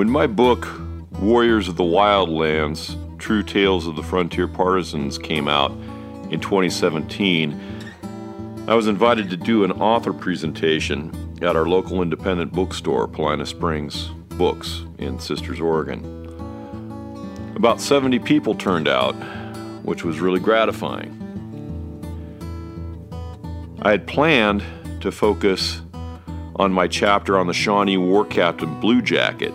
When my book, Warriors of the Wildlands True Tales of the Frontier Partisans, came out in 2017, I was invited to do an author presentation at our local independent bookstore, Paulina Springs Books in Sisters, Oregon. About 70 people turned out, which was really gratifying. I had planned to focus on my chapter on the Shawnee War Captain Blue Jacket,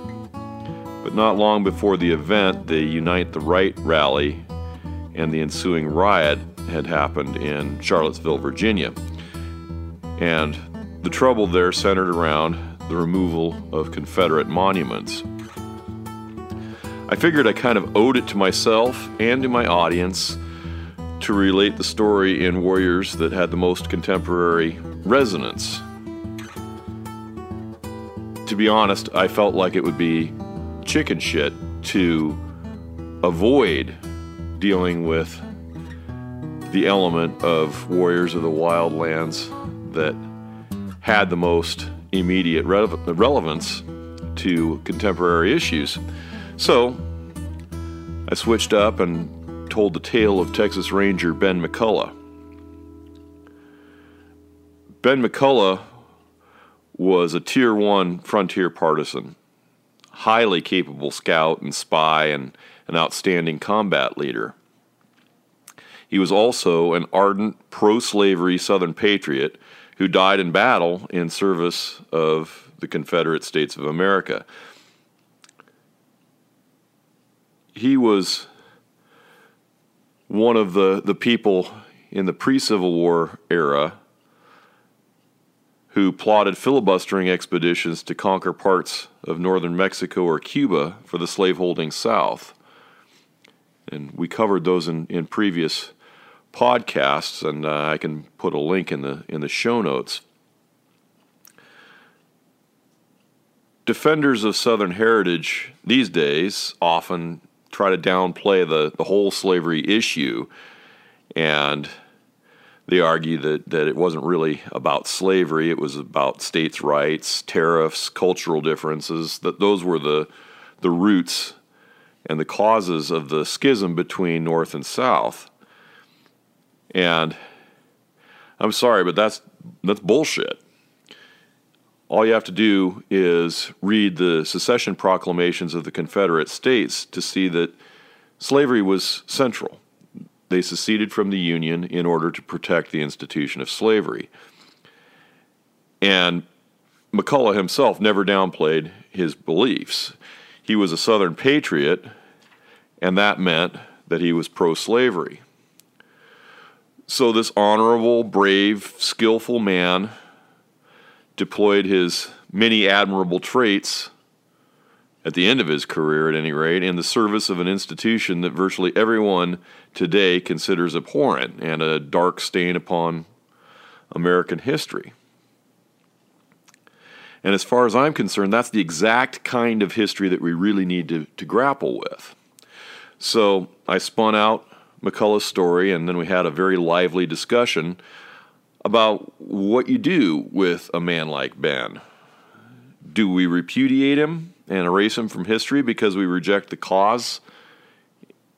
but not long before the event, the Unite the Right rally and the ensuing riot had happened in Charlottesville, Virginia. And the trouble there centered around the removal of Confederate monuments. I figured I kind of owed it to myself and to my audience to relate the story in Warriors that had the most contemporary resonance. To be honest, I felt like it would be chicken shit to avoid dealing with the element of Warriors of the Wildlands that had the most immediate re- relevance to contemporary issues. So I switched up and told the tale of Texas Ranger Ben McCulloch. Ben McCulloch was a Tier 1 frontier partisan, highly capable scout and spy, and an outstanding combat leader. He was also an ardent pro slavery Southern patriot who died in battle in service of the Confederate States of America. He was one of the, the people in the pre Civil War era who plotted filibustering expeditions to conquer parts of northern Mexico or Cuba for the slaveholding South. And we covered those in, in previous podcasts, and uh, I can put a link in the in the show notes. Defenders of Southern heritage these days often try to downplay the, the whole slavery issue, and they argue that, that it wasn't really about slavery, it was about states' rights, tariffs, cultural differences, that those were the, the roots and the causes of the schism between North and South. And I'm sorry, but that's that's bullshit. All you have to do is read the secession proclamations of the Confederate States to see that slavery was central. They seceded from the Union in order to protect the institution of slavery. And McCulloch himself never downplayed his beliefs. He was a Southern patriot, and that meant that he was pro slavery. So, this honorable, brave, skillful man deployed his many admirable traits at the end of his career, at any rate, in the service of an institution that virtually everyone today considers abhorrent and a dark stain upon American history. And as far as I'm concerned, that's the exact kind of history that we really need to, to grapple with. So I spun out McCulloch's story, and then we had a very lively discussion about what you do with a man like Ben. Do we repudiate him and erase him from history because we reject the cause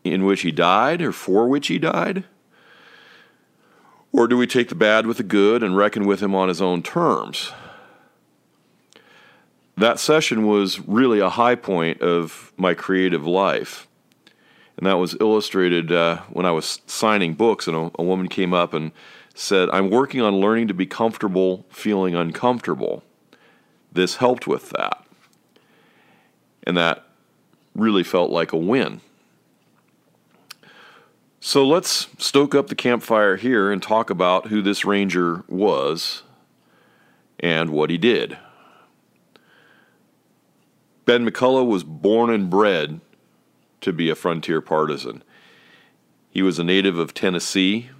in which he died or for which he died? Or do we take the bad with the good and reckon with him on his own terms? That session was really a high point of my creative life and that was illustrated uh, when I was signing books, and a, a, woman came up and said, "I'm working on learning to be comfortable feeling uncomfortable." This helped with that, and that really felt like a win. So let's stoke up the campfire here and talk about who this ranger was and what he did. Ben McCulloch was born and bred to be a frontier partisan. He was a native of Tennessee,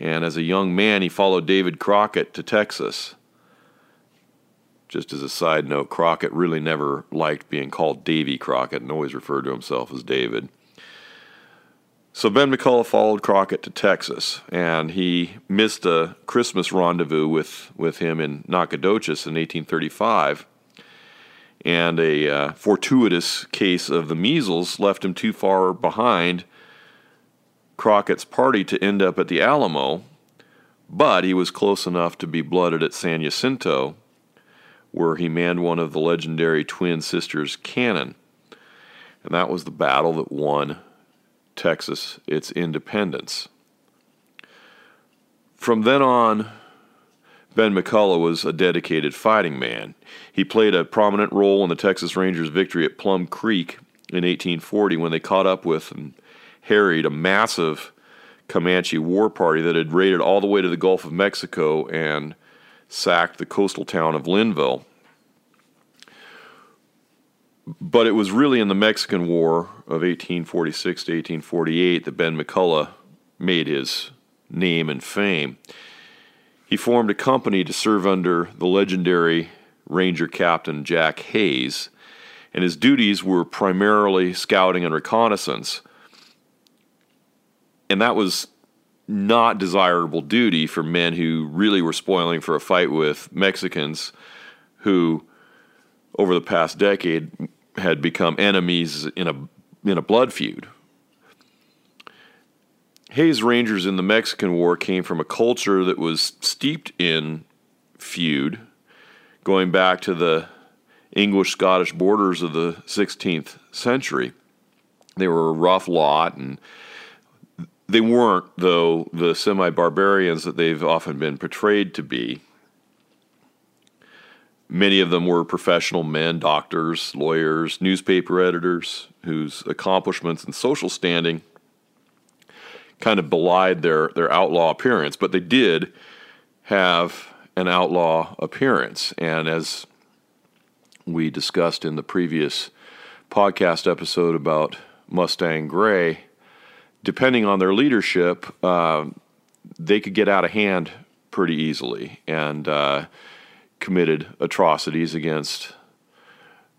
and as a young man, he followed David Crockett to Texas. Just as a side note, Crockett really never liked being called Davy Crockett and always referred to himself as David. So Ben McCulloch followed Crockett to Texas, and he missed a Christmas rendezvous with, with him in Nacogdoches in 1835. and a uh, fortuitous case of the measles left him too far behind Crockett's party to end up at the Alamo, but he was close enough to be blooded at San Jacinto, where he manned one of the legendary twin sisters' cannon. And that was the battle that won Texas its independence. From then on, Ben McCulloch was a dedicated fighting man. He played a prominent role in the Texas Rangers' victory at Plum Creek in 1840 when they caught up with and harried a massive Comanche war party that had raided all the way to the Gulf of Mexico and sacked the coastal town of Linnville. But it was really in the Mexican War of 1846 to 1848 that Ben McCulloch made his name and fame. He formed a company to serve under the legendary Ranger Captain Jack Hays, and his duties were primarily scouting and reconnaissance. And that was not desirable duty for men who really were spoiling for a fight with Mexicans who, over the past decade, had become enemies in a in a blood feud. Hays Rangers in the Mexican War came from a culture that was steeped in feud, going back to the English Scottish borders of the 16th century. They were a rough lot, and they weren't, though, the semi barbarians that they've often been portrayed to be. Many of them were professional men, doctors, lawyers, newspaper editors, whose accomplishments and social standing kind of belied their, their outlaw appearance, but they did have an outlaw appearance. And as we discussed in the previous podcast episode about Mustang Gray, depending on their leadership, uh, they could get out of hand pretty easily and uh, committed atrocities against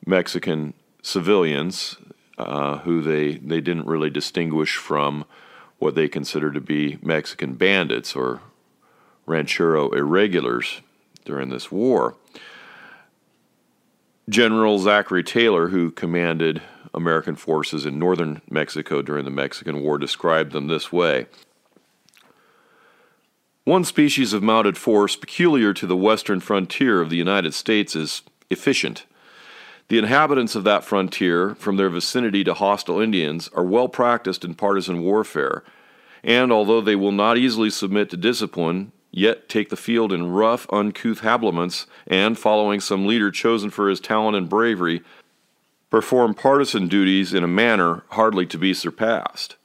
Mexican civilians uh, who they, they didn't really distinguish from what they considered to be Mexican bandits or ranchero irregulars during this war. General Zachary Taylor, who commanded American forces in northern Mexico during the Mexican War, described them this way One species of mounted force peculiar to the western frontier of the United States is efficient. The inhabitants of that frontier, from their vicinity to hostile Indians, are well practiced in partisan warfare, and although they will not easily submit to discipline, yet take the field in rough, uncouth habiliments, and, following some leader chosen for his talent and bravery, perform partisan duties in a manner hardly to be surpassed.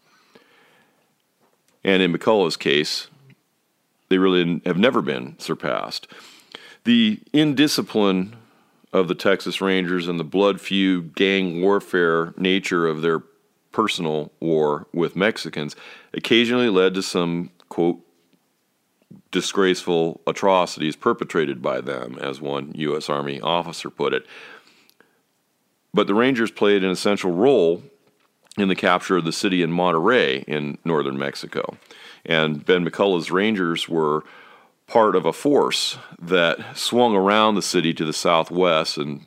And in McCulloch's case, they really have never been surpassed. The indiscipline of the Texas Rangers and the blood feud, gang warfare nature of their personal war with Mexicans occasionally led to some, quote, disgraceful atrocities perpetrated by them, as one U.S. Army officer put it. But the Rangers played an essential role in the capture of the city in Monterrey in northern Mexico. And Ben McCulloch's Rangers were part of a force that swung around the city to the southwest and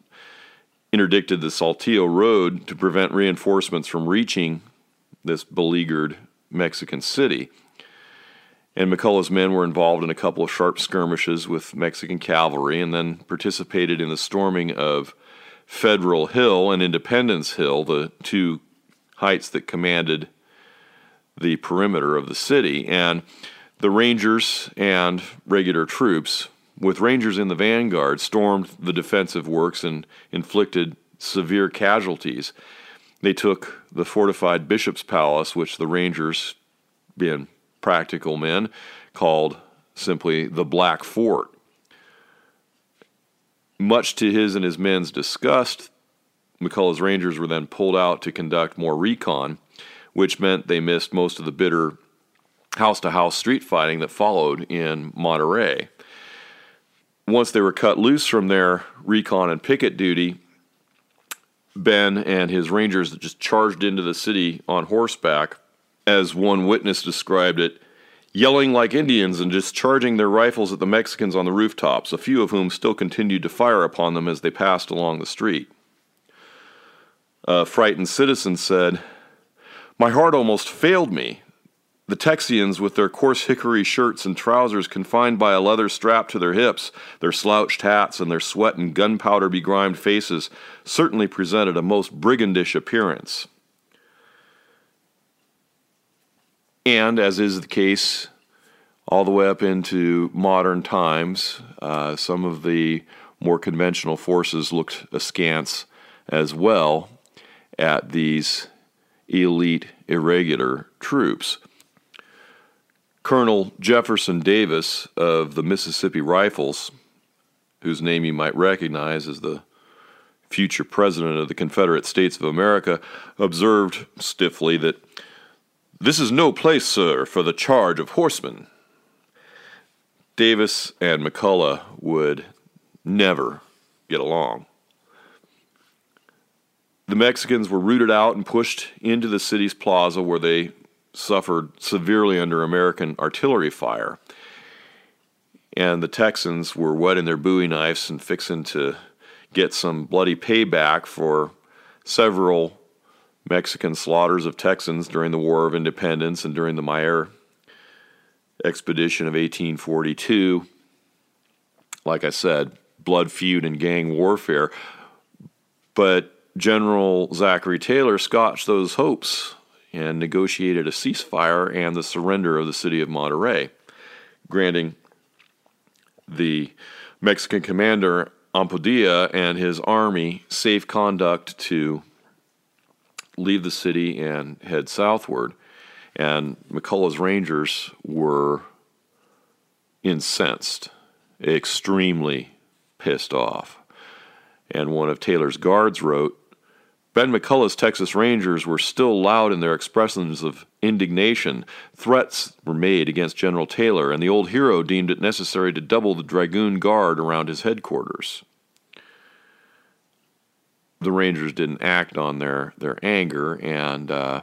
interdicted the Saltillo Road to prevent reinforcements from reaching this beleaguered Mexican city. And McCulloch's men were involved in a couple of sharp skirmishes with Mexican cavalry and then participated in the storming of Federal Hill and Independence Hill, the two heights that commanded the perimeter of the city. And the Rangers and regular troops with Rangers in the vanguard, stormed the defensive works and inflicted severe casualties. They took the fortified Bishop's Palace, which the Rangers, being practical men, called simply the Black Fort. Much to his and his men's disgust, McCulloch's Rangers were then pulled out to conduct more recon, which meant they missed most of the bitter house to house street fighting that followed in Monterey. once they were cut loose from their recon and picket duty, Ben and his Rangers just charged into the city on horseback, as one witness described it, yelling like Indians and discharging their rifles at the Mexicans on the rooftops, a few of whom still continued to fire upon them as they passed along the street. A frightened citizen said, My heart almost failed me. The Texians, with their coarse hickory shirts and trousers confined by a leather strap to their hips, their slouched hats, and their sweat and gunpowder begrimed faces, certainly presented a most brigandish appearance. And, as is the case all the way up into modern times, uh, some of the more conventional forces looked askance as well at these elite irregular troops. Colonel Jefferson Davis of the Mississippi Rifles, whose name you might recognize as the future president of the Confederate States of America, observed stiffly that this is no place, sir, for the charge of horsemen. Davis and McCulloch would never get along. The Mexicans were rooted out and pushed into the city's plaza where they suffered severely under American artillery fire. And the Texans were wetting their bowie knives and fixing to get some bloody payback for several Mexican slaughters of Texans during the War of Independence and during the Mier expedition of 1842. Like I said, blood feud and gang warfare. But General Zachary Taylor scotched those hopes and negotiated a ceasefire and the surrender of the city of Monterey, granting the Mexican commander Ampudia and his army safe conduct to leave the city and head southward. And McCulloch's Rangers were incensed, extremely pissed off. And one of Taylor's guards wrote Ben McCulloch's Texas Rangers were still loud in their expressions of indignation. Threats were made against General Taylor, and the old hero deemed it necessary to double the Dragoon Guard around his headquarters the Rangers didn't act on their their anger, and uh,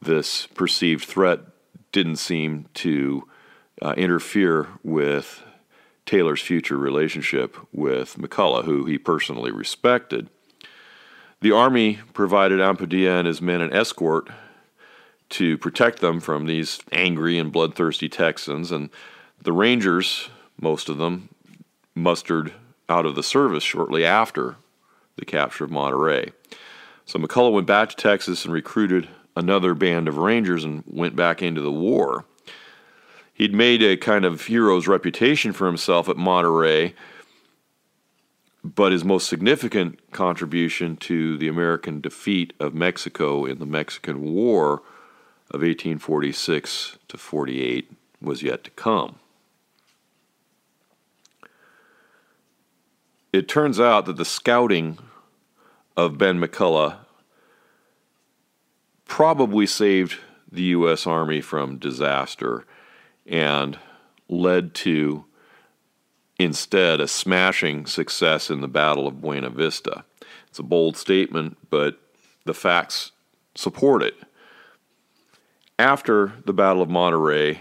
this perceived threat didn't seem to uh, interfere with Taylor's future relationship with McCulloch, who he personally respected. The Army provided Ampudia and his men an escort to protect them from these angry and bloodthirsty Texans, and the Rangers, most of them, mustered out of the service shortly after the capture of Monterey. So McCulloch went back to Texas and recruited another band of Rangers and went back into the war. He'd made a kind of hero's reputation for himself at Monterey, but his most significant contribution to the American defeat of Mexico in the Mexican War of 1846 to 48 was yet to come. It turns out that the scouting of Ben McCulloch probably saved the U.S. Army from disaster and led to instead a smashing success in the Battle of Buena Vista. It's a bold statement, but the facts support it. After the Battle of Monterrey,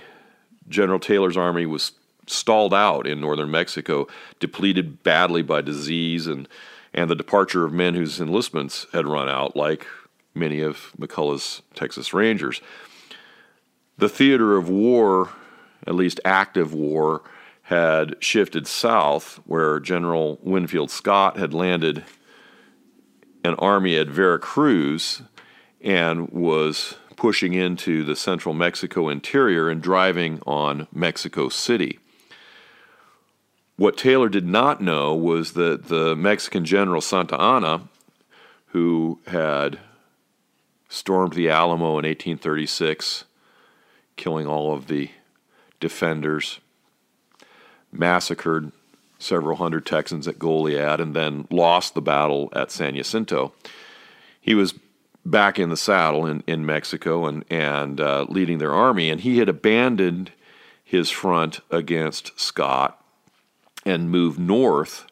General Taylor's army was stalled out in northern Mexico, depleted badly by disease and, and the departure of men whose enlistments had run out, like many of McCulloch's Texas Rangers. The theater of war, at least active war, had shifted south, where General Winfield Scott had landed an army at Veracruz and was pushing into the central Mexico interior and driving on Mexico City. What Taylor did not know was that the Mexican general Santa Anna, who had stormed the Alamo in 1836, killing all of the defenders, massacred several hundred Texans at Goliad, and then lost the battle at San Jacinto. He was back in the saddle in, in Mexico and, and uh, leading their army, and he had abandoned his front against Scott and move north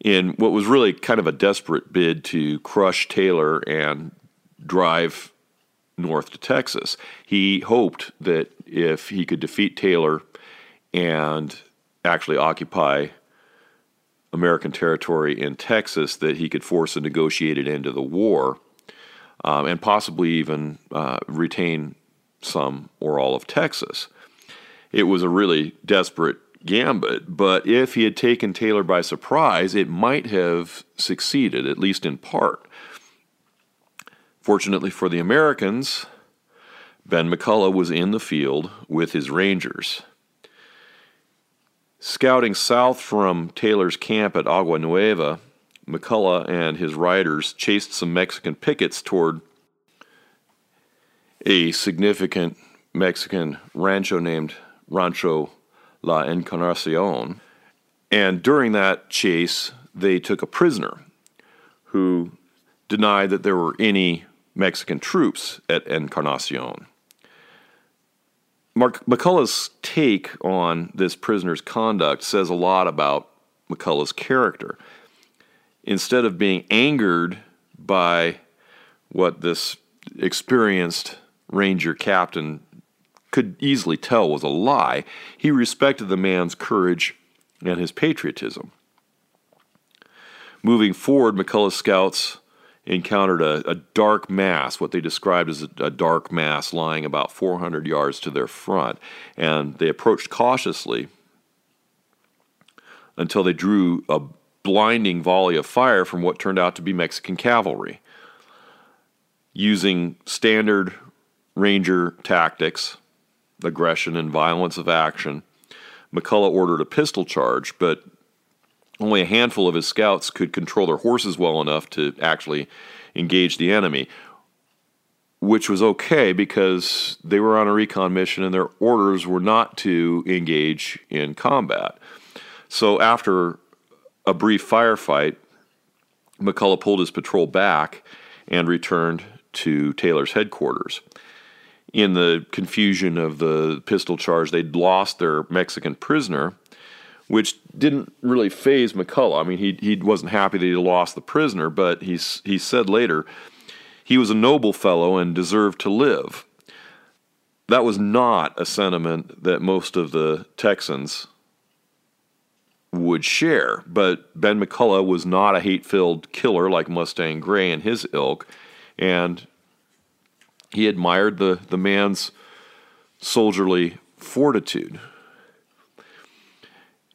in what was really kind of a desperate bid to crush Taylor and drive north to Texas. He hoped that if he could defeat Taylor and actually occupy American territory in Texas, that he could force a negotiated end to the war. um, and possibly even uh, retain some or all of Texas. It was a really desperate gambit, but if he had taken Taylor by surprise, it might have succeeded, at least in part. Fortunately for the Americans, Ben McCulloch was in the field with his Rangers. Scouting south from Taylor's camp at Agua Nueva, McCulloch and his riders chased some Mexican pickets toward a significant Mexican rancho named Rancho La Encarnacion. And during that chase, they took a prisoner who denied that there were any Mexican troops at Encarnacion. Mark McCulloch's take on this prisoner's conduct says a lot about McCulloch's character. Instead of being angered by what this experienced Ranger captain could easily tell was a lie, he respected the man's courage and his patriotism. Moving forward, McCulloch's scouts encountered a, a, dark mass, what they described as a, a, dark mass lying about 400 yards to their front, and they approached cautiously until they drew a blinding volley of fire from what turned out to be Mexican cavalry. Using standard Ranger tactics, aggression, and violence of action, McCulloch ordered a pistol charge, but only a handful of his scouts could control their horses well enough to actually engage the enemy, which was okay because they were on a recon mission and their orders were not to engage in combat. So after a brief firefight, McCulloch pulled his patrol back and returned to Taylor's headquarters in the confusion of the pistol charge, they'd lost their Mexican prisoner, which didn't really faze McCulloch. I mean, he he wasn't happy that he lost the prisoner, but he's he said later he was a noble fellow and deserved to live. That was not a sentiment that most of the Texans would share, but Ben McCulloch was not a hate-filled killer like Mustang Gray and his ilk, and he admired the, the man's soldierly fortitude.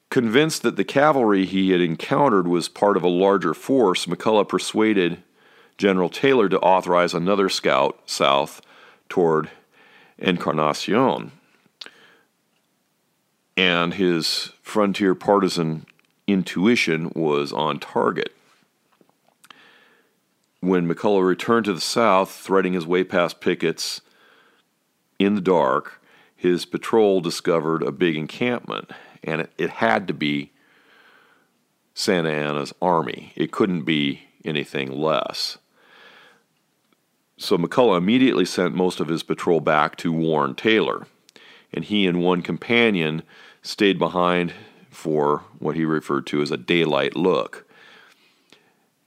Convinced that the cavalry he had encountered was part of a larger force, McCulloch persuaded General Taylor to authorize another scout south toward Encarnacion. And his frontier partisan intuition was on target when McCulloch returned to the south, threading his way past pickets in the dark, his patrol discovered a big encampment, and it, it had to be Santa Anna's army. It couldn't be anything less. So McCulloch immediately sent most of his patrol back to warn Taylor, and he and one companion stayed behind for what he referred to as a daylight look.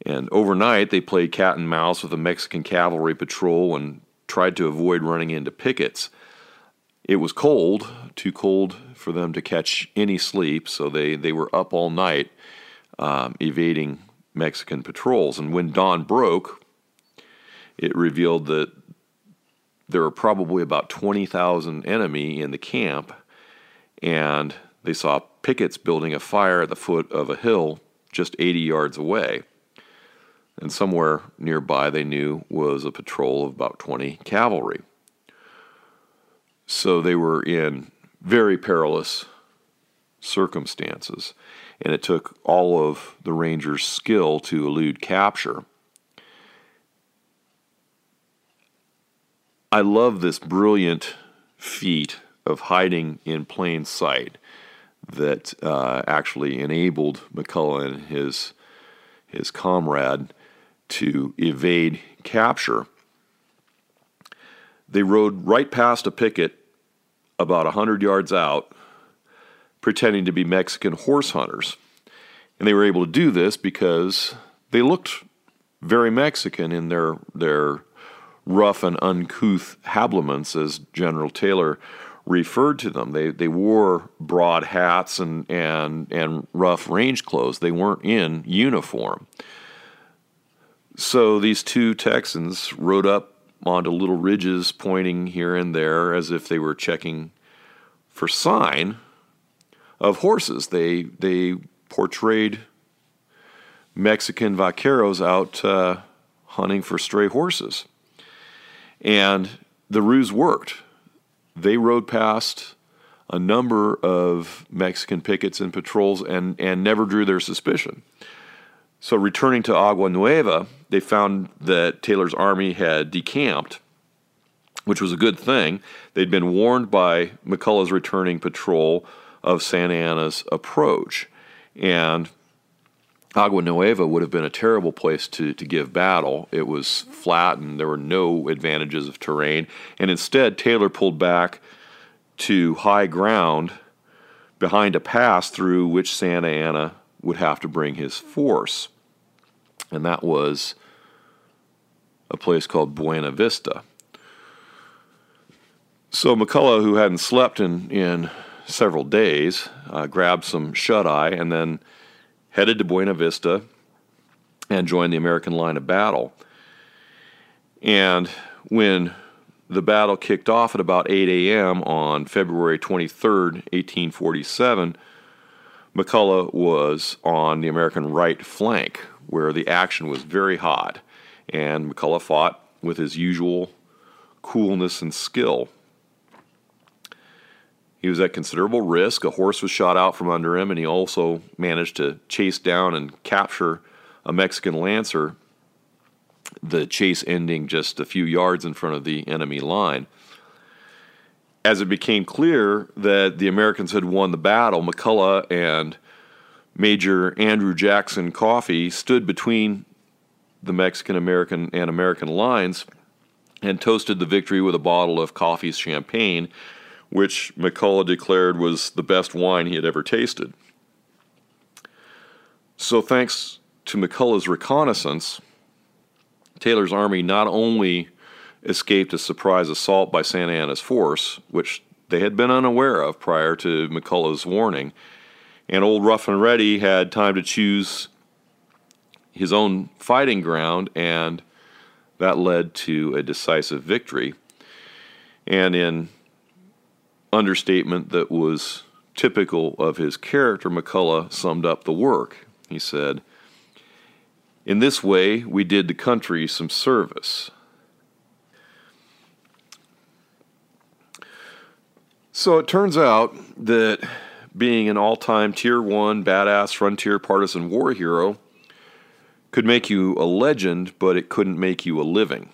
And overnight, they played cat and mouse with a Mexican cavalry patrol and tried to avoid running into pickets. It was cold, too cold for them to catch any sleep, so they, they were up all night um, evading Mexican patrols. And when dawn broke, it revealed that there were probably about 20,000 enemy in the camp, and they saw pickets building a fire at the foot of a hill just 80 yards away and somewhere nearby they knew was a patrol of about 20 cavalry. So they were in very perilous circumstances, and it took all of the Rangers' skill to elude capture. I love this brilliant feat of hiding in plain sight that uh, actually enabled McCulloch and his his comrade to evade capture. They rode right past a picket about 100 yards out, pretending to be Mexican horse hunters. And they were able to do this because they looked very Mexican in their, their rough and uncouth habiliments, as General Taylor referred to them. They, they wore broad hats and, and, and rough range clothes, they weren't in uniform. So these two Texans rode up onto little ridges pointing here and there as if they were checking for sign of horses. They they portrayed Mexican vaqueros out uh, hunting for stray horses, and the ruse worked. They rode past a number of Mexican pickets and patrols and, and never drew their suspicion. So, returning to Agua Nueva, they found that Taylor's army had decamped, which was a good thing. They'd been warned by McCulloch's returning patrol of Santa Anna's approach. And Agua Nueva would have been a terrible place to, to give battle. It was flat and there were no advantages of terrain. And instead, Taylor pulled back to high ground behind a pass through which Santa Anna would have to bring his force. And that was a place called Buena Vista. So McCulloch, who hadn't slept in, in several days, uh, grabbed some shut eye and then headed to Buena Vista and joined the American line of battle. And when the battle kicked off at about 8 a.m. on February 23, 1847, McCulloch was on the American right flank, where the action was very hot, and McCulloch fought with his usual coolness and skill. He was at considerable risk. A horse was shot out from under him, and he also managed to chase down and capture a Mexican lancer, the chase ending just a few yards in front of the enemy line. As it became clear that the Americans had won the battle, McCulloch and Major Andrew Jackson Coffee stood between the Mexican American and American lines and toasted the victory with a bottle of Coffee's champagne, which McCulloch declared was the best wine he had ever tasted. So, thanks to McCulloch's reconnaissance, Taylor's army not only escaped a surprise assault by Santa Anna's force, which they had been unaware of prior to McCulloch's warning. And old Rough and Ready had time to choose his own fighting ground, and that led to a decisive victory. And in understatement that was typical of his character, McCulloch summed up the work. He said, In this way, we did the country some service. So it turns out that being an all time tier one badass frontier partisan war hero could make you a legend, but it couldn't make you a living.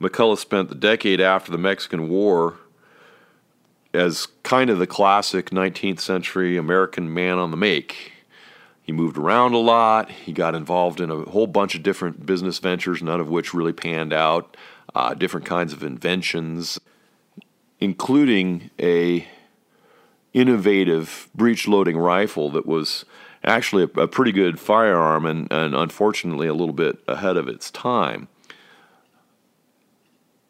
McCulloch spent the decade after the Mexican War as kind of the classic 19th century American man on the make. He moved around a lot. He got involved in a whole bunch of different business ventures, none of which really panned out, uh, different kinds of inventions including a innovative breech loading rifle that was actually a, a pretty good firearm and, and unfortunately a little bit ahead of its time.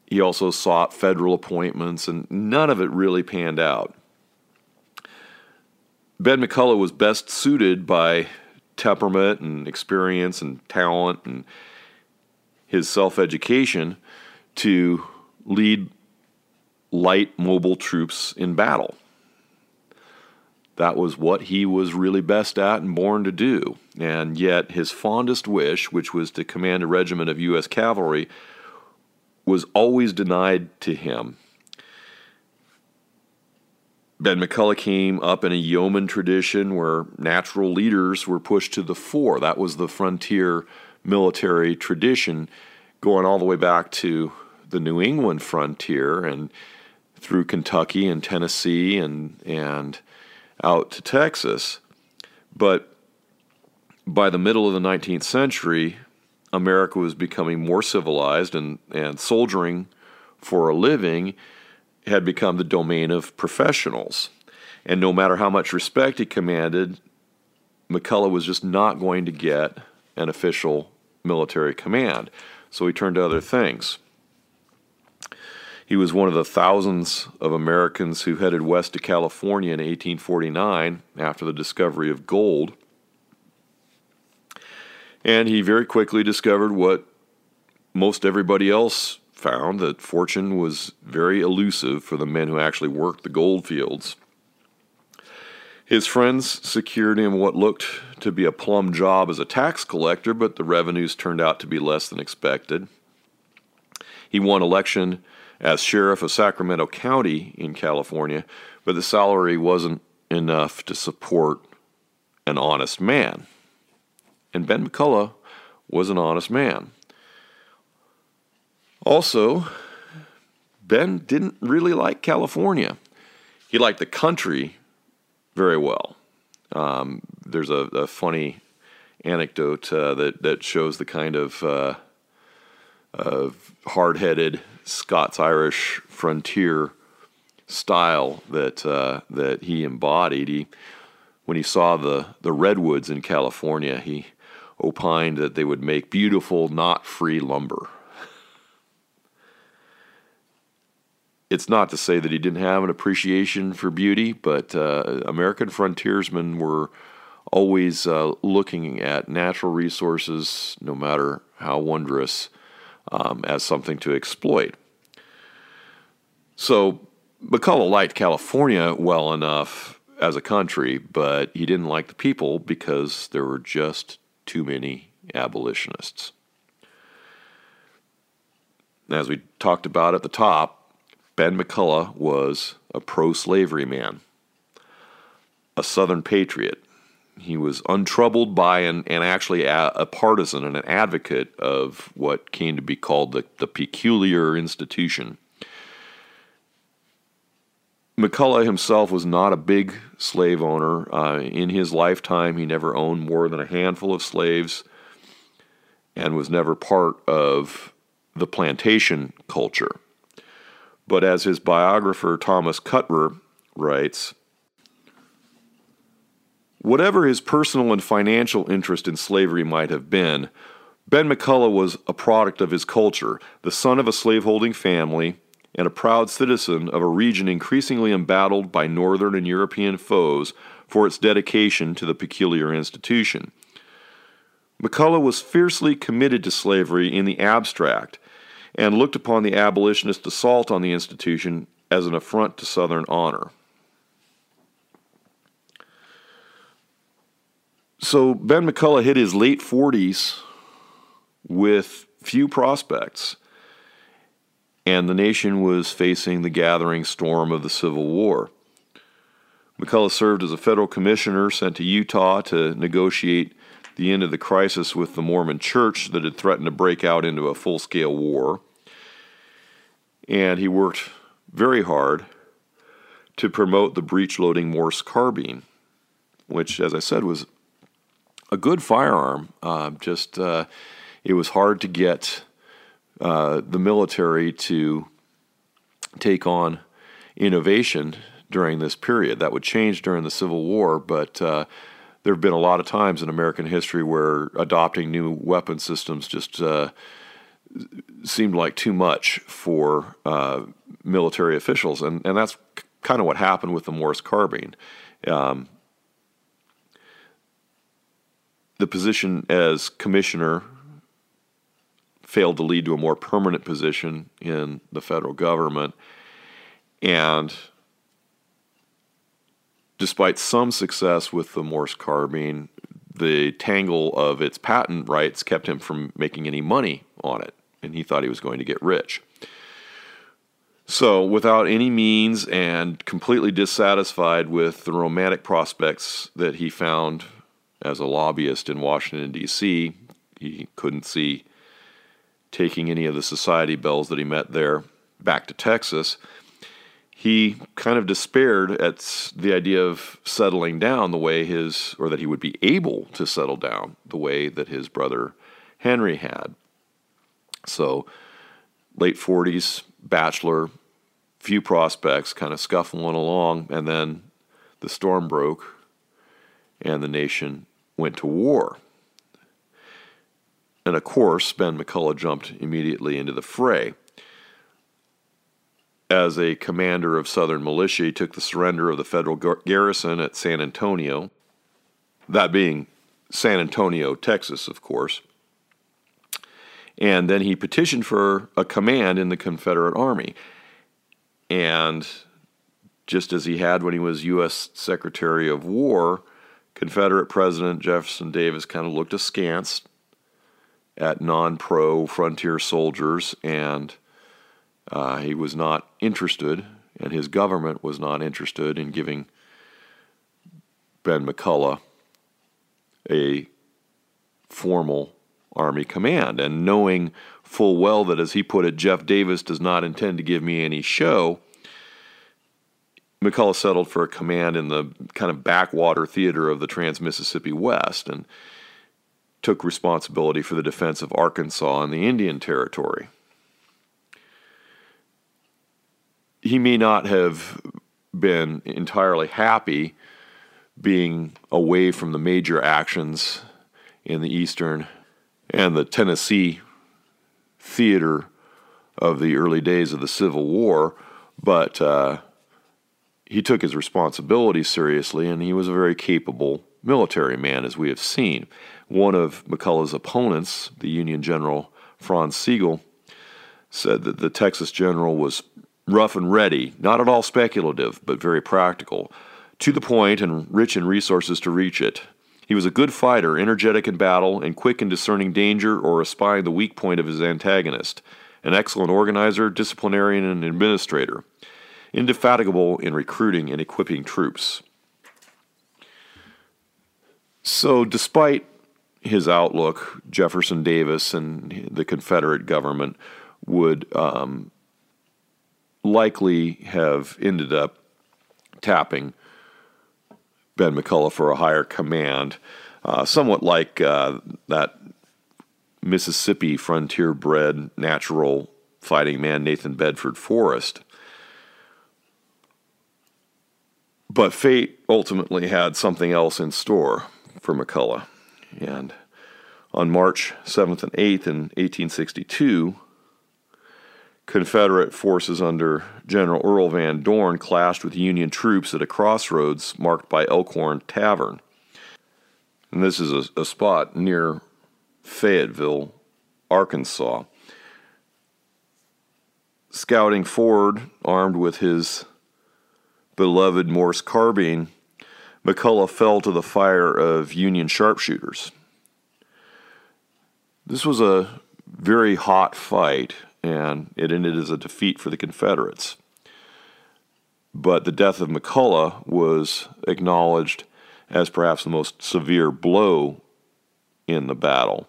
He also sought federal appointments, and none of it really panned out. Ben McCulloch was best suited by temperament and experience and talent and his self education to lead light mobile troops in battle. That was what he was really best at and born to do. And yet, his fondest wish, which was to command a regiment of U.S. cavalry, was always denied to him. Ben McCulloch came up in a yeoman tradition where natural leaders were pushed to the fore. That was the frontier military tradition going all the way back to the New England frontier. And through Kentucky and Tennessee and and out to Texas. But by the middle of the 19th century, America was becoming more civilized and, and soldiering for a living had become the domain of professionals. And no matter how much respect he commanded, McCulloch was just not going to get an official military command. So he turned to other things. He was one of the thousands of Americans who headed west to California in 1849 after the discovery of gold. And he very quickly discovered what most everybody else found that fortune was very elusive for the men who actually worked the gold fields. His friends secured him what looked to be a plum job as a tax collector, but the revenues turned out to be less than expected. He won election as sheriff of Sacramento County in California, but the salary wasn't enough to support an honest man. And Ben McCulloch was an honest man. Also, Ben didn't really like California. He liked the country very well. Um, there's a, a, funny anecdote uh, that that shows the kind of uh, hard-headed Scots-Irish frontier style that uh, that he embodied. He, when he saw the the redwoods in California, he opined that they would make beautiful, not free lumber. It's not to say that he didn't have an appreciation for beauty, but uh, American frontiersmen were always uh, looking at natural resources, no matter how wondrous, um, as something to exploit. So McCulloch liked California well enough as a country, but he didn't like the people because there were just too many abolitionists. As we talked about at the top, Ben McCulloch was a pro slavery man, a Southern patriot. He was untroubled by and, and actually a, a, partisan and an advocate of what came to be called the, the peculiar institution. McCulloch himself was not a big slave owner. Uh, in his lifetime, he never owned more than a handful of slaves and was never part of the plantation culture. But as his biographer Thomas Cuttrer writes, whatever his personal and financial interest in slavery might have been, Ben McCulloch was a product of his culture, the son of a slaveholding family, and a proud citizen of a region increasingly embattled by Northern and European foes for its dedication to the peculiar institution. McCulloch was fiercely committed to slavery in the abstract and looked upon the abolitionist assault on the institution as an affront to Southern honor. So Ben McCulloch hit his late 40s with few prospects, and the nation was facing the gathering storm of the Civil War. McCulloch served as a federal commissioner sent to Utah to negotiate the end of the crisis with the Mormon church that had threatened to break out into a full scale war. And he worked very hard to promote the breech loading Morse carbine, which, as I said, was a good firearm. Uh, just uh, it was hard to get uh, the military to take on innovation during this period. That would change during the Civil War, but uh, there have been a lot of times in American history where adopting new weapon systems just uh, seemed like too much for uh, military officials, and and that's kind of what happened with the Morse carbine. Um, the position as commissioner failed to lead to a more permanent position in the federal government, and despite some success with the Morse carbine, the tangle of its patent rights kept him from making any money on it, and he thought he was going to get rich. So, without any means and completely dissatisfied with the romantic prospects that he found as a lobbyist in Washington, D.C., he couldn't see taking any of the society belles that he met there back to Texas he kind of despaired at the idea of settling down the way his, or that he would be able to settle down the way that his brother Henry had. So, late 40s, bachelor, few prospects, kind of scuffling along, and then the storm broke and the nation went to war. And of course, Ben McCulloch jumped immediately into the fray as a commander of Southern militia, he took the surrender of the federal gar- garrison at San Antonio. That being San Antonio, Texas, of course. And then he petitioned for a command in the Confederate Army. And just as he had when he was U.S. Secretary of War, Confederate President Jefferson Davis kind of looked askance at non pro frontier soldiers, and uh, he was not interested, and his government was not interested in giving Ben McCulloch a formal Army command. And knowing full well that, as he put it, Jeff Davis does not intend to give me any show, McCulloch settled for a command in the kind of backwater theater of the Trans Mississippi West and took responsibility for the defense of Arkansas and the Indian Territory. He may not have been entirely happy being away from the major actions in the Eastern and the Tennessee theater of the early days of the Civil War, but uh, he took his responsibility seriously and he was a very capable military man, as we have seen. One of McCulloch's opponents, the Union General Franz Sigel, said that the Texas general was rough and ready, not at all speculative, but very practical, to the point and rich in resources to reach it. He was a good fighter, energetic in battle, and quick in discerning danger or espying the weak point of his antagonist, an excellent organizer, disciplinarian, and administrator, indefatigable in recruiting and equipping troops. So, despite his outlook, Jefferson Davis and the Confederate government would um, likely have ended up tapping Ben McCulloch for a higher command, uh, somewhat like uh, that Mississippi frontier bred natural fighting man Nathan Bedford Forrest. But fate ultimately had something else in store for McCulloch. And on March 7th and 8th in 1862, Confederate forces under General Earl Van Dorn clashed with Union troops at a crossroads marked by Elkhorn Tavern. And this is a, a spot near Fayetteville, Arkansas. Scouting forward, armed with his beloved Morse carbine, McCulloch fell to the fire of Union sharpshooters. This was a very hot fight and it ended as a defeat for the Confederates. But the death of McCulloch was acknowledged as perhaps the most severe blow in the battle.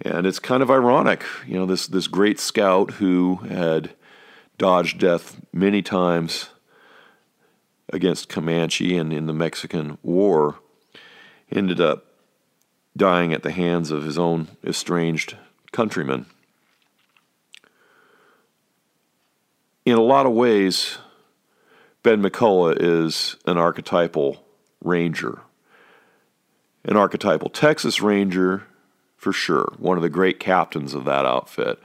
And it's kind of ironic, you know, this, this great scout who had dodged death many times against Comanche and in the Mexican War ended up dying at the hands of his own estranged countrymen. in a lot of ways, Ben McCulloch is an archetypal ranger. An archetypal Texas Ranger, for sure, one of the great captains of that outfit,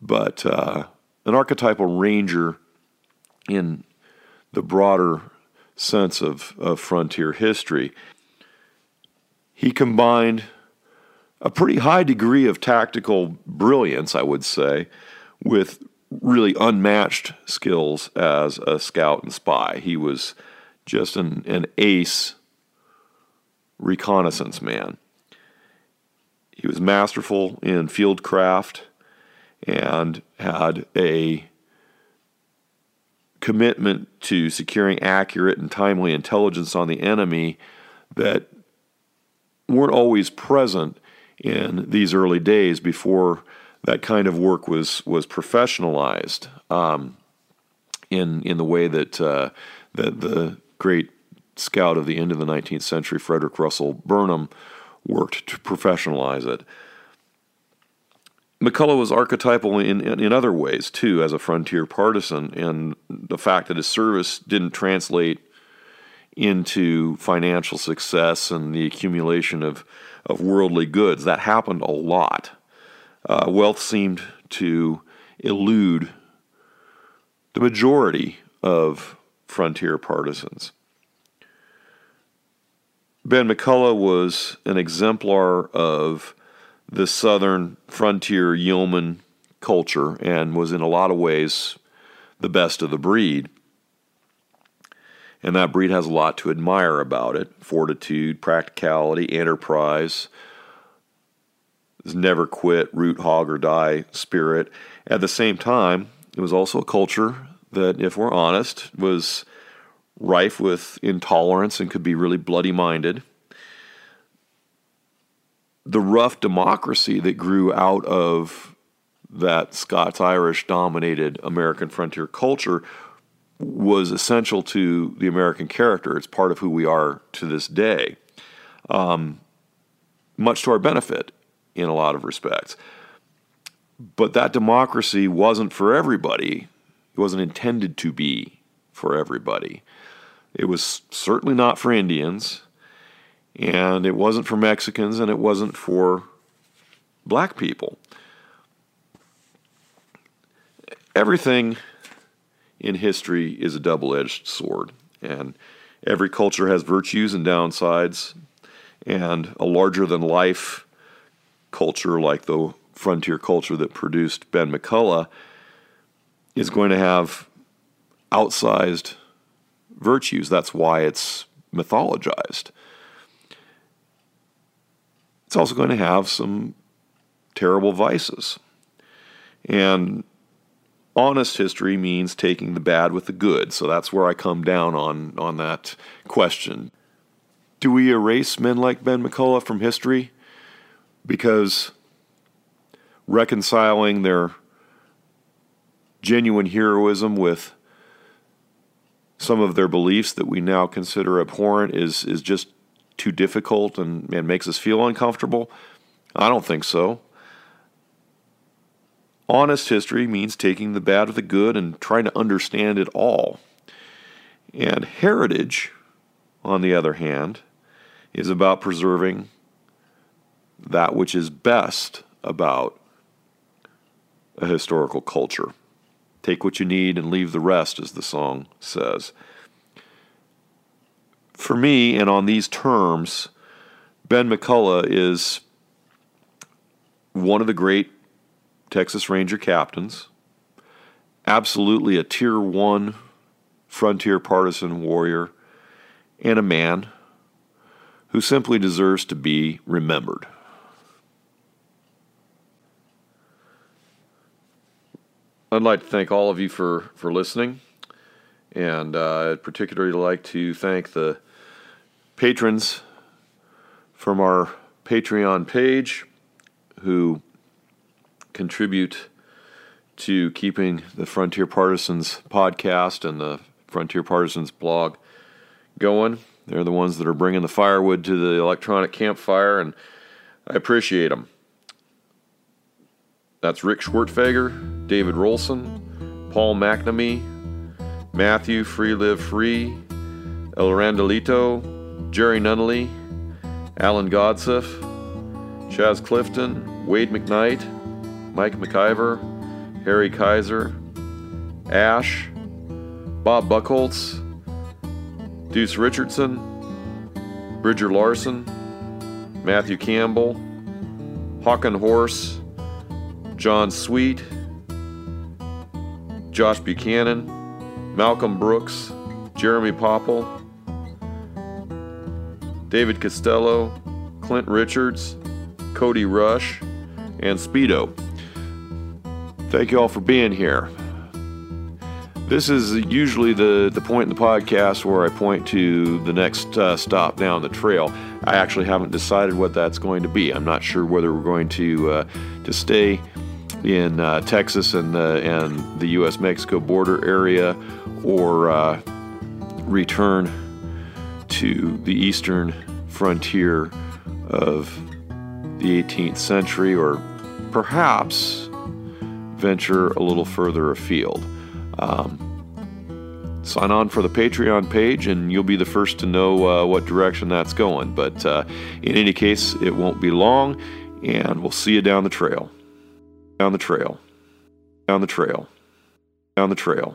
but uh, an archetypal ranger in the broader sense of, of frontier history. He combined a pretty high degree of tactical brilliance, I would say, with really unmatched skills as a scout and spy. He was just an, an ace reconnaissance man. He was masterful in field craft and had a commitment to securing accurate and timely intelligence on the enemy that weren't always present in these early days before that kind of work was was professionalized um, in in the way that uh, that the great scout of the end of the 19th century, Frederick Russell Burnham, worked to professionalize it. McCulloch was archetypal in, in, in, other ways, too, as a frontier partisan, and the fact that his service didn't translate into financial success and the accumulation of, of worldly goods. That happened a lot uh, wealth seemed to elude the majority of frontier partisans. Ben McCulloch was an exemplar of the southern frontier yeoman culture and was in a lot of ways the best of the breed. And that breed has a lot to admire about it fortitude, practicality, enterprise, never quit, root, hog, or die spirit. At the same time, it was also a culture that, if we're honest, was rife with intolerance and could be really bloody minded. The rough democracy that grew out of that Scots Irish dominated American frontier culture was essential to the American character. It's part of who we are to this day, um, much to our benefit in a lot of respects. But that democracy wasn't for everybody. It wasn't intended to be for everybody. It was certainly not for Indians, and it wasn't for Mexicans, and it wasn't for black people. Everything in history is a double edged sword, and every culture has virtues and downsides, and a larger than life culture like the frontier culture that produced Ben McCulloch is going to have outsized virtues. That's why it's mythologized. It's also going to have some terrible vices. And honest history means taking the bad with the good. So that's where I come down on, on that question. Do we erase men like Ben McCulloch from history? Because reconciling their genuine heroism with some of their beliefs that we now consider abhorrent is, is just too difficult and, and makes us feel uncomfortable? I don't think so. Honest history means taking the bad with the good and trying to understand it all. And heritage, on the other hand, is about preserving that which is best about a historical culture. Take what you need and leave the rest, as the song says. For me, and on these terms, Ben McCulloch is one of the great Texas Ranger captains, absolutely a tier one frontier partisan warrior, and a man who simply deserves to be remembered. I'd like to thank all of you for, for listening, and uh, I'd particularly like to thank the patrons from our Patreon page who contribute to keeping the Frontier Partisans podcast and the Frontier Partisans blog going. They're the ones that are bringing the firewood to the electronic campfire, and I appreciate them. That's Rick Schwertfeger, David Rolson, Paul McNamee, Matthew Free Live Free, El Randolito, Jerry Nunnally, Alan Godsif, Chaz Clifton, Wade McKnight, Mike McIver, Harry Kaiser, Ash, Bob Buckholz, Deuce Richardson, Bridger Larson, Matthew Campbell, Hawken Horse, John Sweet, Josh Buchanan, Malcolm Brooks, Jeremy Popple, David Costello, Clint Richards, Cody Rush, and Speedo. Thank you all for being here. This is usually the, the point in the podcast where I point to the next uh, stop down the trail. I actually haven't decided what that's going to be. I'm not sure whether we're going to uh, to stay in uh, Texas and the and the U.S. Mexico border area, or uh, return to the eastern frontier of the 18th century, or perhaps venture a little further afield. Um, sign on for the Patreon page, and you'll be the first to know uh, what direction that's going. But uh, in any case, it won't be long, and we'll see you down the trail. Down the trail. Down the trail. Down the trail.